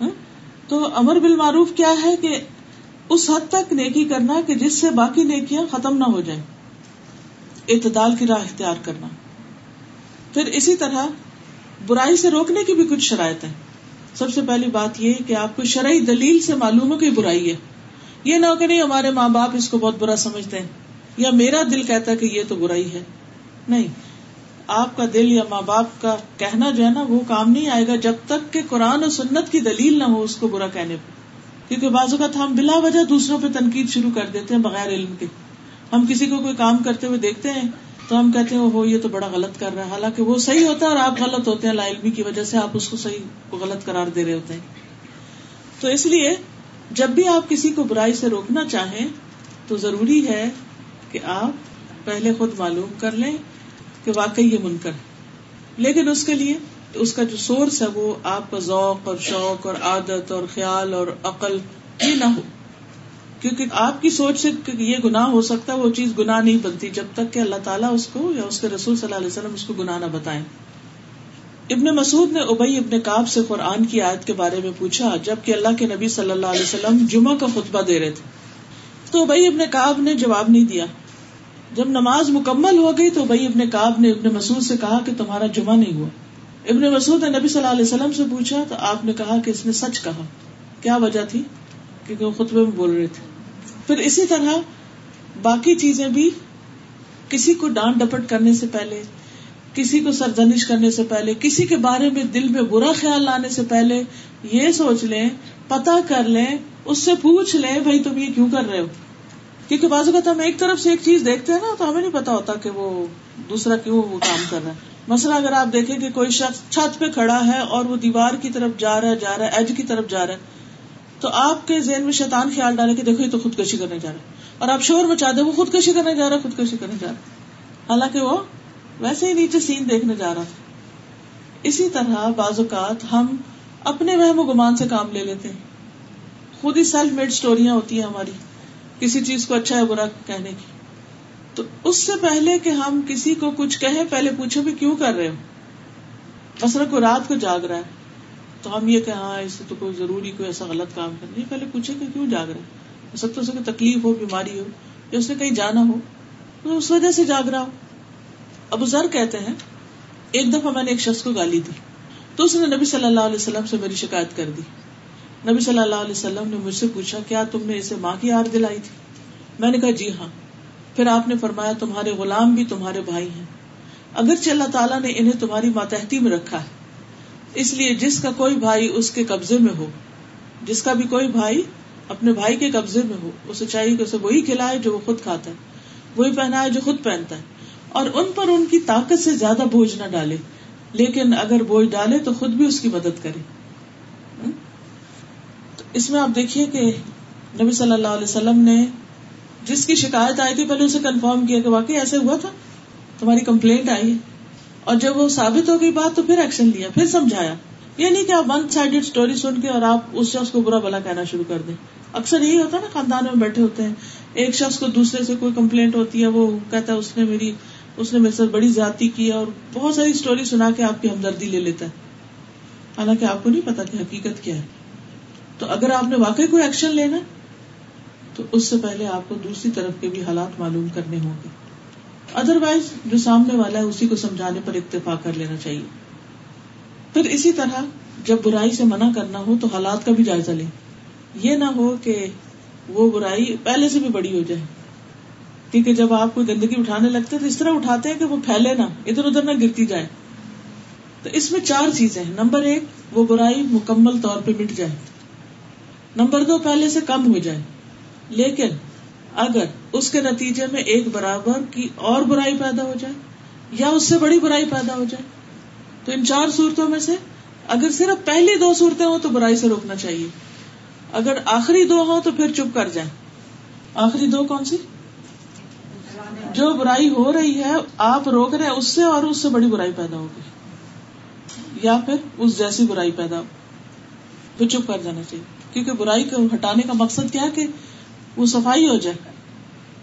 ہاں؟ تو امر بالمعروف کیا ہے کہ اس حد تک نیکی کرنا کہ جس سے باقی نیکیاں ختم نہ ہو جائیں۔ اعتدال کی راہ اختیار کرنا۔ پھر اسی طرح برائی سے روکنے کی بھی کچھ شرائط ہیں۔ سب سے پہلی بات یہ کہ آپ کو شرعی دلیل سے معلوم ہو کہ برائی ہے۔ یہ نہ ہو کہ نہیں ہمارے ماں باپ اس کو بہت برا سمجھتے ہیں، یا میرا دل کہتا ہے کہ یہ تو برائی ہے۔ نہیں۔ آپ کا دل یا ماں باپ کا کہنا جو ہے نا وہ کام نہیں آئے گا جب تک کہ قرآن و سنت کی دلیل نہ ہو اس کو برا کہنے پہ کیونکہ بازو کا ہم بلا وجہ دوسروں پہ تنقید شروع کر دیتے ہیں بغیر علم کے۔ ہم کسی کو کوئی کام کرتے ہوئے دیکھتے ہیں تو ہم کہتے ہیں وہ یہ تو بڑا غلط کر رہا ہے۔ حالانکہ وہ صحیح ہوتا ہے اور آپ غلط ہوتے ہیں، لا علمی کی وجہ سے آپ اس کو صحیح غلط قرار دے رہے ہوتے ہیں۔ تو اس لیے جب بھی آپ کسی کو برائی سے روکنا چاہیں تو ضروری ہے کہ آپ پہلے خود معلوم کر لیں۔ کہ واقعی یہ منکر ہے۔ لیکن اس کے لیے اس کا جو سورس ہے وہ آپ کا ذوق اور شوق اور عادت اور خیال اور عقل یہ نہ ہو۔ کیونکہ آپ کی سوچ سے یہ گناہ ہو سکتا ہے، وہ چیز گناہ نہیں بنتی۔ جب تک کہ اللہ تعالیٰ اس کو یا اس کے رسول صلی اللہ علیہ وسلم اس کو گناہ نہ بتائیں۔ ابن مسعود نے ابئی ابن کاب سے قرآن کی آیت کے بارے میں پوچھا، جبکہ اللہ کے نبی صلی اللہ علیہ وسلم جمعہ کا خطبہ دے رہے تھے۔ تو ابئی ابن کاب نے جواب نہیں دیا۔ جب نماز مکمل ہو گئی تو بھائی ابن کاب نے ابن مسعود سے کہا کہ تمہارا جمعہ نہیں ہوا۔ ابن مسعود نے نبی صلی اللہ علیہ وسلم سے پوچھا تو آپ نے کہا کہ اس نے سچ کہا۔ کیا وجہ تھی؟ کیونکہ وہ خطبے میں بول رہے تھے۔ پھر اسی طرح باقی چیزیں بھی، کسی کو ڈانٹ ڈپٹ کرنے سے پہلے، کسی کو سرزنش کرنے سے پہلے، کسی کے بارے میں دل میں برا خیال لانے سے پہلے یہ سوچ لیں پتا کر لیں، اس سے پوچھ لیں، بھائی تم یہ کیوں کر رہے ہو؟ کیونکہ بعض اوقات ہم ایک طرف سے ایک چیز دیکھتے ہیں نا، تو ہمیں نہیں پتا ہوتا کہ وہ دوسرا کیوں وہ کام کر رہا ہے۔ مسئلہ اگر آپ دیکھیں کہ کوئی شخص چھت پہ کھڑا ہے اور وہ دیوار کی طرف جا رہا ہے، جا رہا ہے ایج کی طرف جا رہا ہے، تو آپ کے ذہن میں شیطان خیال ڈالے کہ دیکھو یہ تو خودکشی کرنے جا رہا ہے۔ اور آپ شور مچا دیں، وہ خودکشی کرنے جا رہا ہے، خودکشی کرنے جا رہا ہے۔ حالانکہ وہ ویسے ہی نیچے سین دیکھنے جا رہا تھا۔ اسی طرح بعض اوقات ہم اپنے وہم و گمان سے کام لے لیتے ہیں۔ خود ہی سیلف میڈ اسٹوریاں ہوتی ہیں ہماری۔ کسی چیز کو اچھا ہے برا کہنے کی۔ تو اس سے پہلے کہ ہم کسی کو کچھ کہیں، پہلے پوچھو بھی کیوں کر رہے ہو مثلا کو رات کو جاگ رہا ہے، تو ہم یہ کہ ہاں اس سے تو کوئی ضروری، کوئی ایسا غلط کام کرنا۔ پہلے پوچھے کہ کیوں جاگ رہا ہے ہو سکتا ہے تکلیف ہو، بیماری ہو، یا اس نے کہیں جانا ہو، تو اس وجہ سے جاگ رہا ہو ابو ذر کہتے ہیں، ایک دفعہ میں نے ایک شخص کو گالی دی، تو اس نے نبی صلی اللہ علیہ وسلم سے میری شکایت کر دی۔ نبی صلی اللہ علیہ وسلم نے مجھ سے پوچھا، کیا تم نے اسے ماں کی یاد دلائی تھی؟ میں نے کہا جی ہاں۔ پھر آپ نے فرمایا، تمہارے غلام بھی تمہارے بھائی ہیں۔ اگرچہ اللہ تعالیٰ نے انہیں تمہاری ماتحتی میں رکھا ہے، اس لیے جس کا کوئی بھائی اس کے قبضے میں ہو، جس کا بھی کوئی بھائی اپنے بھائی کے قبضے میں ہو، اسے چاہیے کہ اسے وہی کھلائے جو وہ خود کھاتا ہے، وہی پہنا ہے جو خود پہنتا ہے۔ اور ان پر ان کی طاقت سے زیادہ بوجھ نہ ڈالے، لیکن اگر بوجھ ڈالے تو خود بھی اس کی مدد کرے۔ اس میں آپ دیکھیے کہ نبی صلی اللہ علیہ وسلم نے جس کی شکایت آئی تھی پہلے اسے کنفرم کیا کہ واقعی ایسے ہوا تھا؟ تمہاری کمپلینٹ آئی اور جب وہ ثابت ہو گئی بات تو پھر ایکشن لیا، پھر سمجھایا۔ یہ نہیں کہ آپ ون سائڈ اسٹوری سن کے اور آپ اس شخص کو برا بلا کہنا شروع کر دیں۔ اکثر یہی ہوتا ہے نا، خاندان میں بیٹھے ہوتے ہیں۔ ایک شخص کو دوسرے سے کوئی کمپلینٹ ہوتی ہے، وہ کہتا ہے، اس نے میری، اس نے میرے ساتھ بڑی زیادتی کی اور بہت ساری اسٹوری سنا کے آپ کی ہمدردی لے لیتا ہے۔ حالانکہ آپ کو نہیں پتا کہ حقیقت کیا ہے۔ تو اگر آپ نے واقعی کوئی ایکشن لینا تو اس سے پہلے آپ کو دوسری طرف کے بھی حالات معلوم کرنے ہوں گے۔ ادر وائز جو سامنے والا ہے، اسی کو سمجھانے پر اکتفا کر لینا چاہیے۔ پھر اسی طرح، جب برائی سے منع کرنا ہو، تو حالات کا بھی جائزہ لیں۔ یہ نہ ہو کہ وہ برائی پہلے سے بھی بڑی ہو جائے۔ کیونکہ جب آپ کوئی گندگی اٹھانے لگتے تو اس طرح اٹھاتے ہیں کہ وہ پھیلے نہ، ادھر ادھر نہ گرتی جائے۔ تو اس میں چار چیزیں ہیں۔ نمبر ایک، وہ برائی مکمل طور پہ مٹ جائے۔ نمبر دو پہلے سے کم ہو جائے۔ لیکن اگر اس کے نتیجے میں ایک برابر کی اور برائی پیدا ہو جائے یا اس سے بڑی برائی پیدا ہو جائے، تو ان چار صورتوں میں سے اگر صرف پہلی دو صورتیں ہوں تو برائی سے روکنا چاہیے۔ اگر آخری دو ہوں تو پھر چپ کر جائیں۔ آخری دو کون سی؟ جو برائی ہو رہی ہے، آپ روک رہے ہیں اس سے اور اس سے بڑی برائی پیدا ہوگی۔ یا پھر اس جیسی برائی پیدا ہو۔ پھر چپ کر جانا چاہیے۔ کیونکہ برائی کو ہٹانے کا مقصد کیا ہے کہ وہ صفائی ہو جائے۔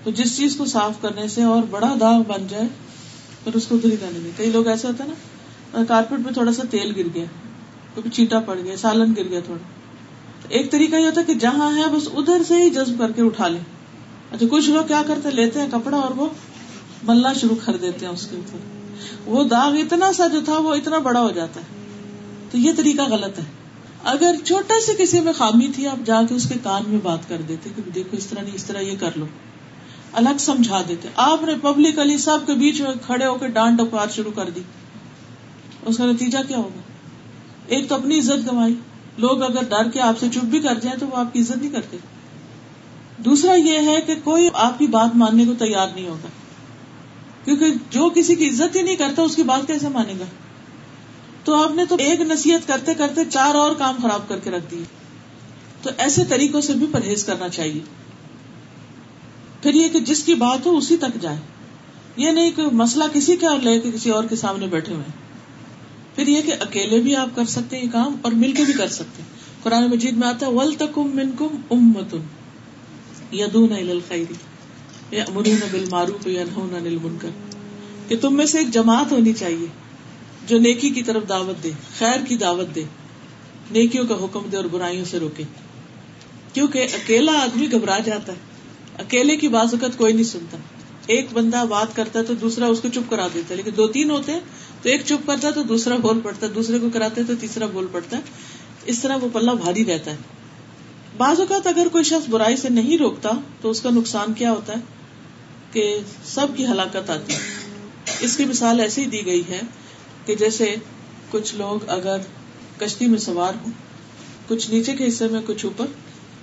تو جس چیز کو صاف کرنے سے اور بڑا داغ بن جائے، پھر اس کو ادھر کرنے دیں کئی لوگ ایسے ہوتے ہیں نا، کارپیٹ میں تھوڑا سا تیل گر گیا، کبھی چیٹا پڑ گیا، سالن گر گیا تھوڑا۔ ایک طریقہ یہ ہوتا ہے کہ جہاں ہے، بس ادھر سے ہی جذب کر کے اٹھا لیں۔ اچھا کچھ لوگ کیا کرتے، لیتے ہیں کپڑا اور وہ ملنا شروع کر دیتے ہیں اس کے اوپر۔ وہ داغ اتنا سا جو تھا، وہ اتنا بڑا ہو جاتا ہے۔ تو یہ طریقہ غلط ہے۔ اگر چھوٹا سے کسی میں خامی تھی، آپ جا کے اس کے کان میں بات کر دیتے کہ دیکھو اس طرح نہیں، اس طرح یہ کر لو۔ الگ سمجھا دیتے۔ آپ نے پبلکلی سب کے بیچ میں کھڑے ہو کے ڈانٹ ڈپار شروع کر دی۔ اس کا نتیجہ کیا ہوگا؟ ایک تو اپنی عزت گنوائی لوگ اگر ڈر کے آپ سے چپ بھی کر جائیں تو وہ آپ کی عزت نہیں کرتے۔ دوسرا یہ ہے کہ کوئی آپ کی بات ماننے کو تیار نہیں ہوگا کیونکہ جو کسی کی عزت ہی نہیں کرتا، اس کی بات کیسے مانے گا؟ تو آپ نے تو ایک نصیحت کرتے کرتے چار اور کام خراب کر کے رکھ دیے تو ایسے طریقوں سے بھی پرہیز کرنا چاہیے۔ پھر یہ کہ جس کی بات ہو اسی تک جائے۔ یہ نہیں کہ مسئلہ کسی کا لے کے کسی اور کے سامنے بیٹھے ہوئے۔ پھر یہ کہ اکیلے بھی آپ کر سکتے ہیں یہ کام اور مل کے بھی کر سکتے ہیں۔ قرآن مجید میں آتا ہے ول تکم من کم امتن یدون الخیری یا امرون بال معروف یا کہ تم میں سے ایک جماعت ہونی چاہیے۔ جو نیکی کی طرف دعوت دے، خیر کی دعوت دے، نیکیوں کا حکم دے اور برائیوں سے روکے۔ کیونکہ اکیلا آدمی گھبرا جاتا ہے۔ اکیلے کی بازوقت کوئی نہیں سنتا۔ ایک بندہ بات کرتا ہے تو دوسرا اس کو چپ کرا دیتا ہے۔ لیکن دو تین ہوتے ہیں تو ایک چپ کرتا ہے تو دوسرا بول پڑتا ہے، دوسرے کو کراتے تو تیسرا بول پڑتا ہے۔ اس طرح وہ پلہ بھاری رہتا ہے۔ بعض اوقات اگر کوئی شخص برائی سے نہیں روکتا تو اس کا نقصان کیا ہوتا ہے؟ کہ سب کی ہلاکت آتی ہے۔ اس کی مثال ایسی دی گئی ہے کہ جیسے کچھ لوگ اگر کشتی میں سوار ہوں، کچھ نیچے کے حصے میں، کچھ اوپر،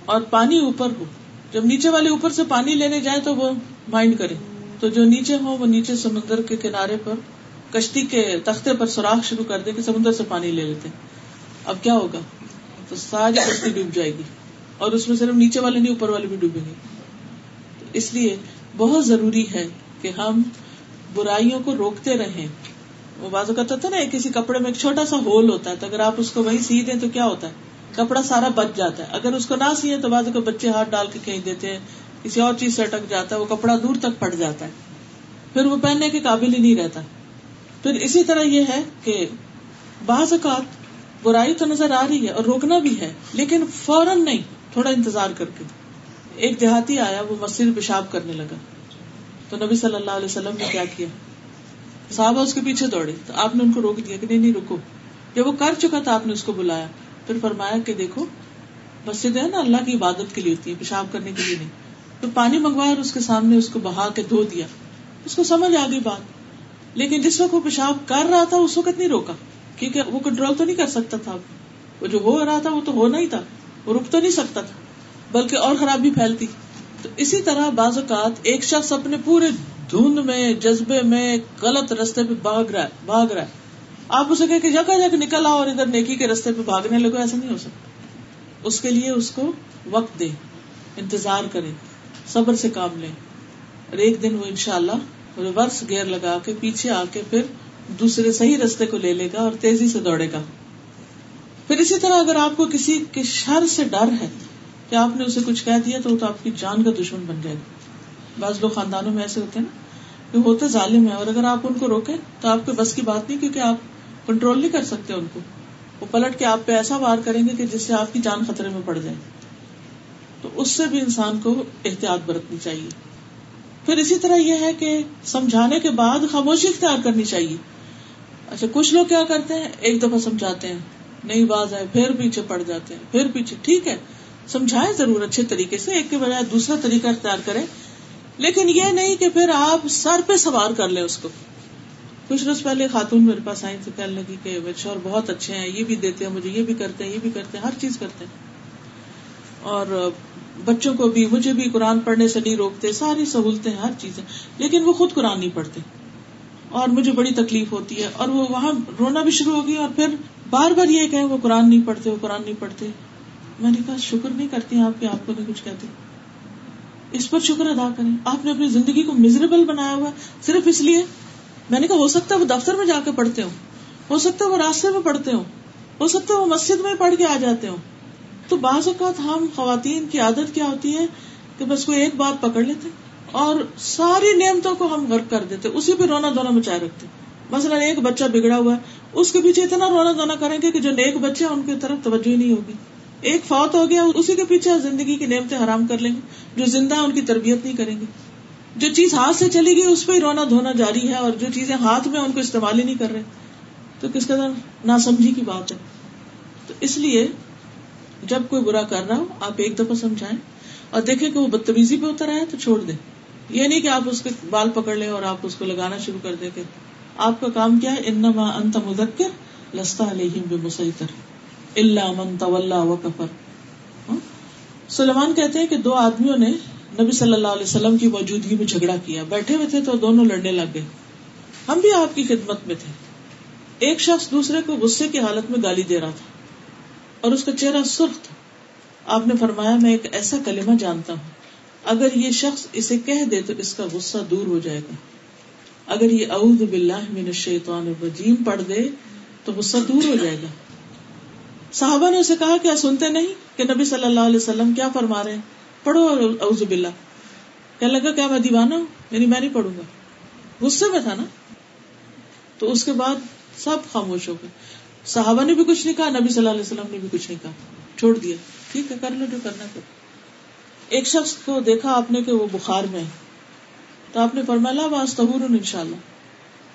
اور پانی اوپر ہو۔ جب نیچے والے اوپر سے پانی لینے جائے تو وہ مائنڈ کرے تو جو نیچے ہو وہ نیچے سمندر کے کنارے پر، کشتی کے تختے پر سوراخ شروع کر دے کہ سمندر سے پانی لے لیتے اب کیا ہوگا؟ تو ساری کشتی ڈوب جائے گی۔ اور اس میں صرف نیچے والے نہیں، اوپر والے بھی ڈوبیں گے۔ اس لیے بہت ضروری ہے کہ ہم برائیوں کو روکتے رہیں۔ وہ بازو کا تھا نا کسی کپڑے میں ایک چھوٹا سا ہول ہوتا ہے، تو اگر آپ اس کو وہی سی دیں تو کیا ہوتا ہے؟ کپڑا سارا بچ جاتا ہے۔ اگر اس کو نہ سیے تو بازو کو بچے ہاتھ ڈال کے کہیں دیتے ہیں، کسی اور چیز سے اٹک جاتا ہے، وہ کپڑا دور تک پڑ جاتا ہے۔ پھر وہ پہننے کے قابل ہی نہیں رہتا۔ پھر اسی طرح یہ ہے کہ بعض اوقات برائی تو نظر آ رہی ہے اور روکنا بھی ہے، لیکن فوراً نہیں، تھوڑا انتظار کر کے۔ ایک دیہاتی آیا، وہ مسجد پیشاب کرنے لگا۔ تو نبی صلی اللہ علیہ وسلم نے کیا کیا؟ صحابہ اس کے پیچھے دوڑے تو آپ نے ان کو روک دیا کہ نہیں نہیں، رکو۔ جب وہ کر چکا تھا آپ نے اس کو بلایا۔ پھر فرمایا کہ دیکھو، مسجد ہے نا، اللہ کی عبادت کے لیے ہوتی ہے، پیشاب کرنے کے لیے نہیں۔ تو پانی منگوایا اور اس کے سامنے اس کو بہا کے دھو دیا۔ اس کو سمجھ آ گئی بات۔ لیکن جس وقت وہ پیشاب کر رہا تھا، اس وقت نہیں روکا۔ کیونکہ وہ کنٹرول تو نہیں کر سکتا تھا۔ وہ جو ہو رہا تھا، وہ تو ہونا ہی تھا۔ وہ رک تو نہیں سکتا تھا، بلکہ اور خرابی پھیلتی۔ تو اسی طرح بعض اوقات ایک شخص اپنے پورے دھند میں، جذبے میں غلط رستے پہ بھاگ رہا ہے، بھاگ رہا ہے۔ آپ اسے کہ جگہ جگہ نکل آؤ اور ادھر نیکی کے رستے پہ بھاگنے لگو، ایسا نہیں ہو سکتا۔ اس کے لیے اس کو وقت دے انتظار کرے صبر سے کام لے اور ایک دن وہ ان شاء اللہ ریورس گیئر لگا کے پیچھے آ کے پھر دوسرے صحیح رستے کو لے لے گا اور تیزی سے دوڑے گا۔ پھر اسی طرح اگر آپ کو کسی کے شر سے ڈر ہے، کہ آپ نے اسے کچھ کہہ دیا تو وہ تو آپ کی جان کا دشمن بن جائے گا۔ بعض لوگ خاندانوں میں ایسے ہوتے ہیں نا، کہ ہوتے ظالم ہے اور اگر آپ ان کو روکے تو آپ کے بس کی بات نہیں، کیونکہ آپ کنٹرول نہیں کر سکتے ان کو۔ وہ پلٹ کے آپ پہ ایسا وار کریں گے کہ جس سے آپ کی جان خطرے میں پڑ جائے تو اس سے بھی انسان کو احتیاط برتنی چاہیے۔ پھر اسی طرح یہ ہے کہ سمجھانے کے بعد خاموشی اختیار کرنی چاہیے۔ اچھا کچھ لوگ کیا کرتے ہیں؟ ایک دفعہ سمجھاتے ہیں، نئی باز آئے، پھر پیچھے پڑ جاتے ہیں، پھر پیچھے۔ ٹھیک ہے سمجھائے ضرور اچھے طریقے سے، ایک کے بجائے دوسرا طریقہ اختیار کرے لیکن یہ نہیں کہ پھر آپ سر پہ سوار کر لیں اس کو۔ کچھ روز پہلے خاتون میرے پاس آئی تو کہنے لگی کہ شور بہت اچھے ہیں، یہ بھی دیتے ہیں، مجھے یہ بھی کرتے ہیں، یہ بھی کرتے ہیں، ہر چیز کرتے ہیں۔ اور بچوں کو بھی، مجھے بھی قرآن پڑھنے سے نہیں روکتے، ساری سہولتیں، ہر چیزیں۔ لیکن وہ خود قرآن نہیں پڑھتے۔ اور مجھے بڑی تکلیف ہوتی ہے۔ اور وہ وہاں رونا بھی شروع ہو گئی اور پھر بار بار یہ کہ وہ قرآن نہیں پڑھتے، وہ قرآن نہیں پڑھتے۔ میں نے کہا، شکر نہیں کرتی آپ کے آپ کو نہیں کچھ کہتے۔ اس پر شکر ادا کریں۔ آپ نے اپنی زندگی کو مزریبل بنایا ہوا صرف اس لیے، میں نے کہا، ہو سکتا ہے وہ دفتر میں جا کے پڑھتے ہوں۔ ہو سکتا ہے وہ راستے میں پڑھتے ہوں۔ ہو سکتا ہے وہ مسجد میں پڑھ کے آ جاتے ہوں۔ تو بعض اوقات ہم خواتین کی عادت کیا ہوتی ہے کہ بس کوئی ایک بات پکڑ لیتے اور ساری نعمتوں کو ہم غرق کر دیتے، اسی پہ رونا دھونا مچائے رکھتے۔ مثلاً ایک بچہ بگڑا ہوا ہے، اس کے پیچھے اتنا رونا دھونا کریں گے کہ جو نیک بچے ہیں، ان کی طرف توجہ نہیں ہوگی۔ ایک فوت ہو گیا، اسی کے پیچھے زندگی کی نعمتیں حرام کر لیں گے، جو زندہ ان کی تربیت نہیں کریں گے۔ جو چیز ہاتھ سے چلی گئی، اس پہ ہی رونا دھونا جاری ہے، اور جو چیزیں ہاتھ میں ان کو استعمال ہی نہیں کر رہے۔ تو کس قدر ناسمجھی کی بات ہے۔ تو اس لیے جب کوئی برا کر رہا ہو، آپ ایک دفعہ سمجھائیں، اور دیکھیں کہ وہ بدتمیزی پہ اتر آئے تو چھوڑ دیں۔ یہ نہیں کہ آپ اس کے بال پکڑ لیں اور آپ اس کو لگانا شروع کر دیں کہ آپ کا کام کیا ہے؟ انما انت مذکر، لستا علیہم بمسیطر۔ اللہ من طلّہ و کفر ہاں؟ سلمان کہتے ہیں کہ دو آدمیوں نے نبی صلی اللہ علیہ وسلم کی موجودگی میں جھگڑا کیا۔ بیٹھے ہوئے تھے تو دونوں لڑنے لگ گئے۔ ہم بھی آپ کی خدمت میں تھے۔ ایک شخص دوسرے کو غصے کی حالت میں گالی دے رہا تھا اور اس کا چہرہ سرخ تھا۔ آپ نے فرمایا، میں ایک ایسا کلمہ جانتا ہوں۔ اگر یہ شخص اسے کہہ دے تو اس کا غصہ دور ہو جائے گا۔ اگر یہ اعوذ باللہ من الشیطان الرجیم پڑھ دے تو غصہ دور ہو جائے گا۔ صحابہ نے اسے کہا کیا سنتے نہیں کہ نبی صلی اللہ علیہ وسلم کیا فرما رہے ہیں؟ پڑھو اعوذ باللہ۔ کہنے لگا کیا میں دیوانہ ہوں یعنی میں نہیں پڑھوں گا۔ غصے میں تھا نا؟ تو اس کے بعد سب خاموش ہو گئے۔ صحابہ نے بھی کچھ نہیں کہا، نبی صلی اللہ علیہ وسلم نے بھی کچھ نہیں کہا۔ چھوڑ دیا۔ ٹھیک ہے، کر لو جو کرنا کر ایک شخص کو دیکھا آپ نے کہ وہ بخار میں ہے۔ تو آپ نے فرمایا باز تہور ان شاء اللہ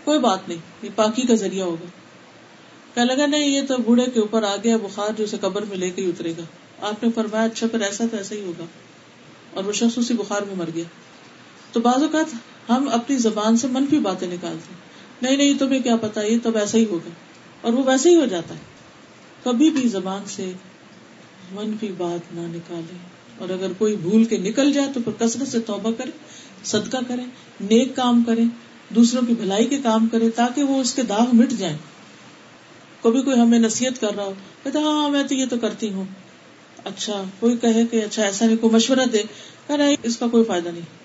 کوئی بات نہیں، یہ پاکی کا ذریعہ ہوگا۔ کہ لگا، نہیں، یہ تو بوڑھے کے اوپر آ گیا بخار جو اسے قبر میں لے کے ہی اترے گا۔ آپ نے فرمایا اچھا پھر ایسا تو ایسا ہی ہوگا۔ اور وہ شخص اسی بخار میں مر گیا۔ تو بعض اوقات ہم اپنی زبان سے منفی باتیں نکالتے نہیں نہیں، تمہیں کیا پتا یہ تو ویسا ہی ہوگا۔ اور وہ ویسے ہی ہو جاتا ہے۔ کبھی بھی زبان سے منفی بات نہ نکالے۔ اور اگر کوئی بھول کے نکل جائے تو پھر کثرت سے توبہ کرے، صدقہ کرے، نیک کام کرے، دوسروں کی بھلائی کے کام کرے، تاکہ وہ اس کے داغ مٹ جائیں۔ کبھی کوئی ہمیں نصیحت کر رہا ہو کہتے ہاں میں تو یہ تو کرتی ہوں۔ اچھا کوئی کہے کہ اچھا ایسا نہیں، کوئی مشورہ دے۔ کہ نہیں اس کا کوئی فائدہ نہیں۔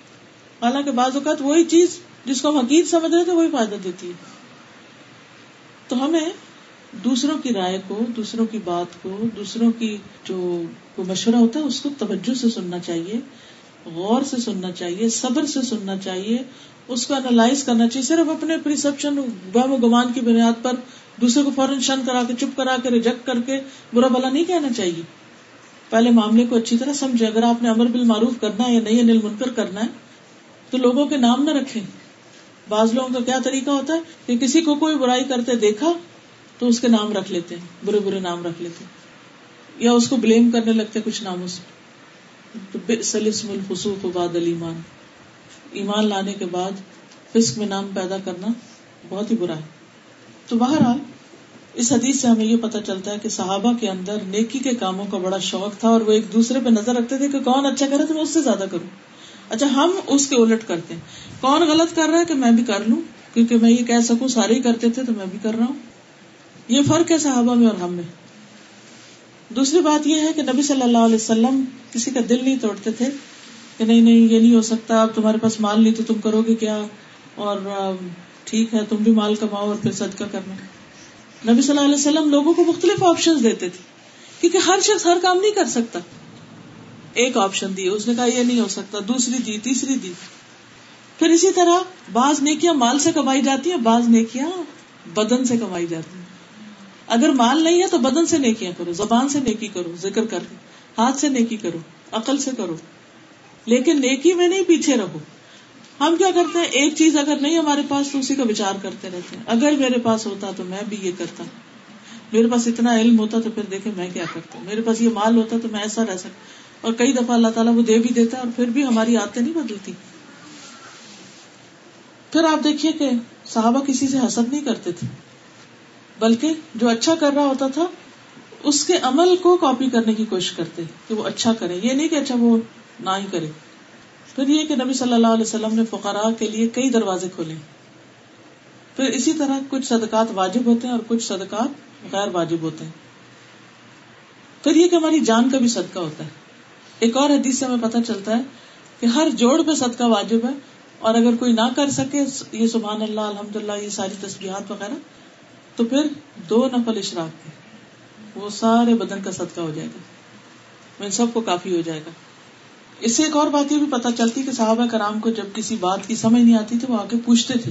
حالانکہ بعض اوقات وہی چیز جس کو ہم حقیق سمجھ رہے تھے وہی فائدہ دیتی ہے۔ تو ہمیں دوسروں کی رائے کو، دوسروں کی بات کو، دوسروں کی جو مشورہ ہوتا ہے، اس کو توجہ سے سننا چاہیے، غور سے سننا چاہیے، صبر سے سننا چاہیے۔ اس کو انالائز کرنا چاہیے، صرف اپنے پرسپشن و گمان کی بنیاد پر دوسرے کو فوراً شن کرا کے، چپ کرا کے، ریجیکٹ کر کے برا بلا نہیں کہنا چاہیے۔ پہلے معاملے کو اچھی طرح سمجھے۔ اگر آپ نے امر بال معروف کرنا ہے یا نہیں انل منکر کرنا ہے، تو لوگوں کے نام نہ رکھیں۔ بعض لوگوں کا کیا طریقہ ہوتا ہے کہ کسی کو کوئی برائی کرتے دیکھا تو اس کے نام رکھ لیتے ہیں، برے برے نام رکھ لیتے ہیں۔ یا اس کو بلیم کرنے لگتے کچھ ناموں سے۔ سلسم الفسوق بعد المان ایمان لانے کے بعد فسق میں نام پیدا کرنا بہت ہی برا ہے۔ تو بہرحال، اس حدیث سے ہمیں یہ پتا چلتا ہے کہ صحابہ کے اندر نیکی کے کاموں کا بڑا شوق تھا اور وہ ایک دوسرے پہ نظر رکھتے تھے کہ کون اچھا کرے تو میں اس سے زیادہ کروں۔ اچھا ہم اس کے الٹ کرتے ہیں۔ کون غلط کر رہا ہے کہ میں بھی کر لوں؟ کیونکہ میں یہ کہہ سکوں، سارے ہی کرتے تھے تو میں بھی کر رہا ہوں۔ یہ فرق ہے صحابہ میں اور ہم میں۔ دوسری بات یہ ہے کہ نبی صلی اللہ علیہ وسلم کسی کا دل نہیں توڑتے تھے کہ نہیں نہیں، یہ نہیں ہو سکتا، اب تمہارے پاس مال نہیں تو تم کرو گے کیا؟ اور ٹھیک ہے، تم بھی مال کماؤ اور پھر صدقہ کرنا۔ نبی صلی اللہ علیہ وسلم لوگوں کو مختلف آپشن دیتے تھے، کیونکہ ہر شخص ہر کام نہیں کر سکتا۔ ایک آپشن دی، اس نے کہا یہ نہیں ہو سکتا، دوسری دی، تیسری دی۔ پھر اسی طرح بعض نیکیاں مال سے کمائی جاتی ہیں، بعض نیکیاں بدن سے کمائی جاتی ہیں۔ اگر مال نہیں ہے تو بدن سے نیکیاں کرو، زبان سے نیکی کرو، ذکر کر ہاتھ سے نیکی کرو، عقل سے کرو۔ لیکن نیکی میں نہیں، پیچھے رہو۔ ہم کیا کرتے ہیں؟ ایک چیز اگر نہیں ہمارے پاس تو اسی کا بچار کرتے رہتے ہیں۔ اگر میرے پاس ہوتا تو میں بھی یہ کرتا۔ میرے پاس اتنا علم ہوتا تو پھر دیکھے میں کیا کرتا میرے پاس یہ مال ہوتا تو میں ایسا رہ سکتا اور کئی دفعہ اللہ تعالیٰ وہ دے بھی دیتا اور پھر بھی ہماری عادتیں نہیں بدلتی۔ پھر آپ دیکھیے کہ صحابہ کسی سے حسد نہیں کرتے تھے۔ بلکہ جو اچھا کر رہا ہوتا تھا، اس کے عمل کو کاپی کرنے کی کوشش کرتے کہ وہ اچھا کرے۔ یہ نہیں کہ اچھا وہ نہ ہی کرے۔ پھر یہ کہ نبی صلی اللہ علیہ وسلم نے فقراء کے لیے کئی دروازے کھولے۔ پھر اسی طرح کچھ صدقات واجب ہوتے ہیں اور کچھ صدقات غیر واجب ہوتے ہیں۔ پھر یہ کہ ہماری جان کا بھی صدقہ ہوتا ہے۔ ایک اور حدیث سے ہمیں پتہ چلتا ہے کہ ہر جوڑ پہ صدقہ واجب ہے اور اگر کوئی نہ کر سکے، یہ سبحان اللہ الحمد اللہ یہ ساری تصویرات وغیرہ، تو پھر دو نفل اشراق کی وہ سارے بدن کا صدقہ ہو جائے گا۔ ان سب کو کافی ہو جائے گا۔ اس سے ایک اور بات یہ بھی پتا چلتی کہ صحابہ کرام کو جب کسی بات کی سمجھ نہیں آتی تو وہ آگے پوچھتے تھے۔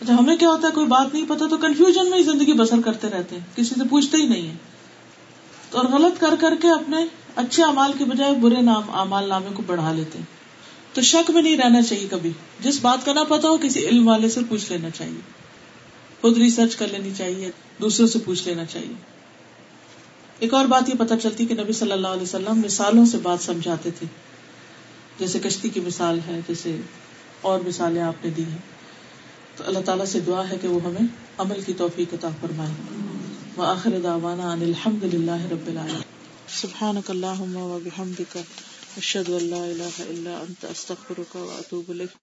اچھا ہمیں کیا ہوتا ہے؟ کوئی بات نہیں پتا تو کنفیوژن میں ہی زندگی بسر کرتے رہتے ہیں۔ کسی سے پوچھتے ہی نہیں ہے تو اور غلط کر کر کے اپنے اچھے امال کے بجائے برے نام امال نامے کو بڑھا لیتے ہیں۔ تو شک میں نہیں رہنا چاہیے کبھی۔ جس بات کا نہ پتا ہو، کسی علم والے سے پوچھ لینا چاہیے۔ خود ریسرچ کر لینی چاہیے، دوسروں سے پوچھ لینا چاہیے۔ ایک اور بات یہ پتا چلتی کہ نبی صلی اللہ علیہ وسلم مثالوں سے بات سمجھاتے تھے۔ جیسے کشتی کی مثال ہے، جیسے اور مثالیں آپ نے دی ہیں۔ تو اللہ تعالیٰ سے دعا ہے کہ وہ ہمیں عمل کی توفیق عطا فرمائے۔ وآخر دعوانا ان الحمد للہ رب العالمین۔ سبحانک اللہم و بحمدک، اشہد ان لا الہ الا انت، استغفرک و اتوب الیک۔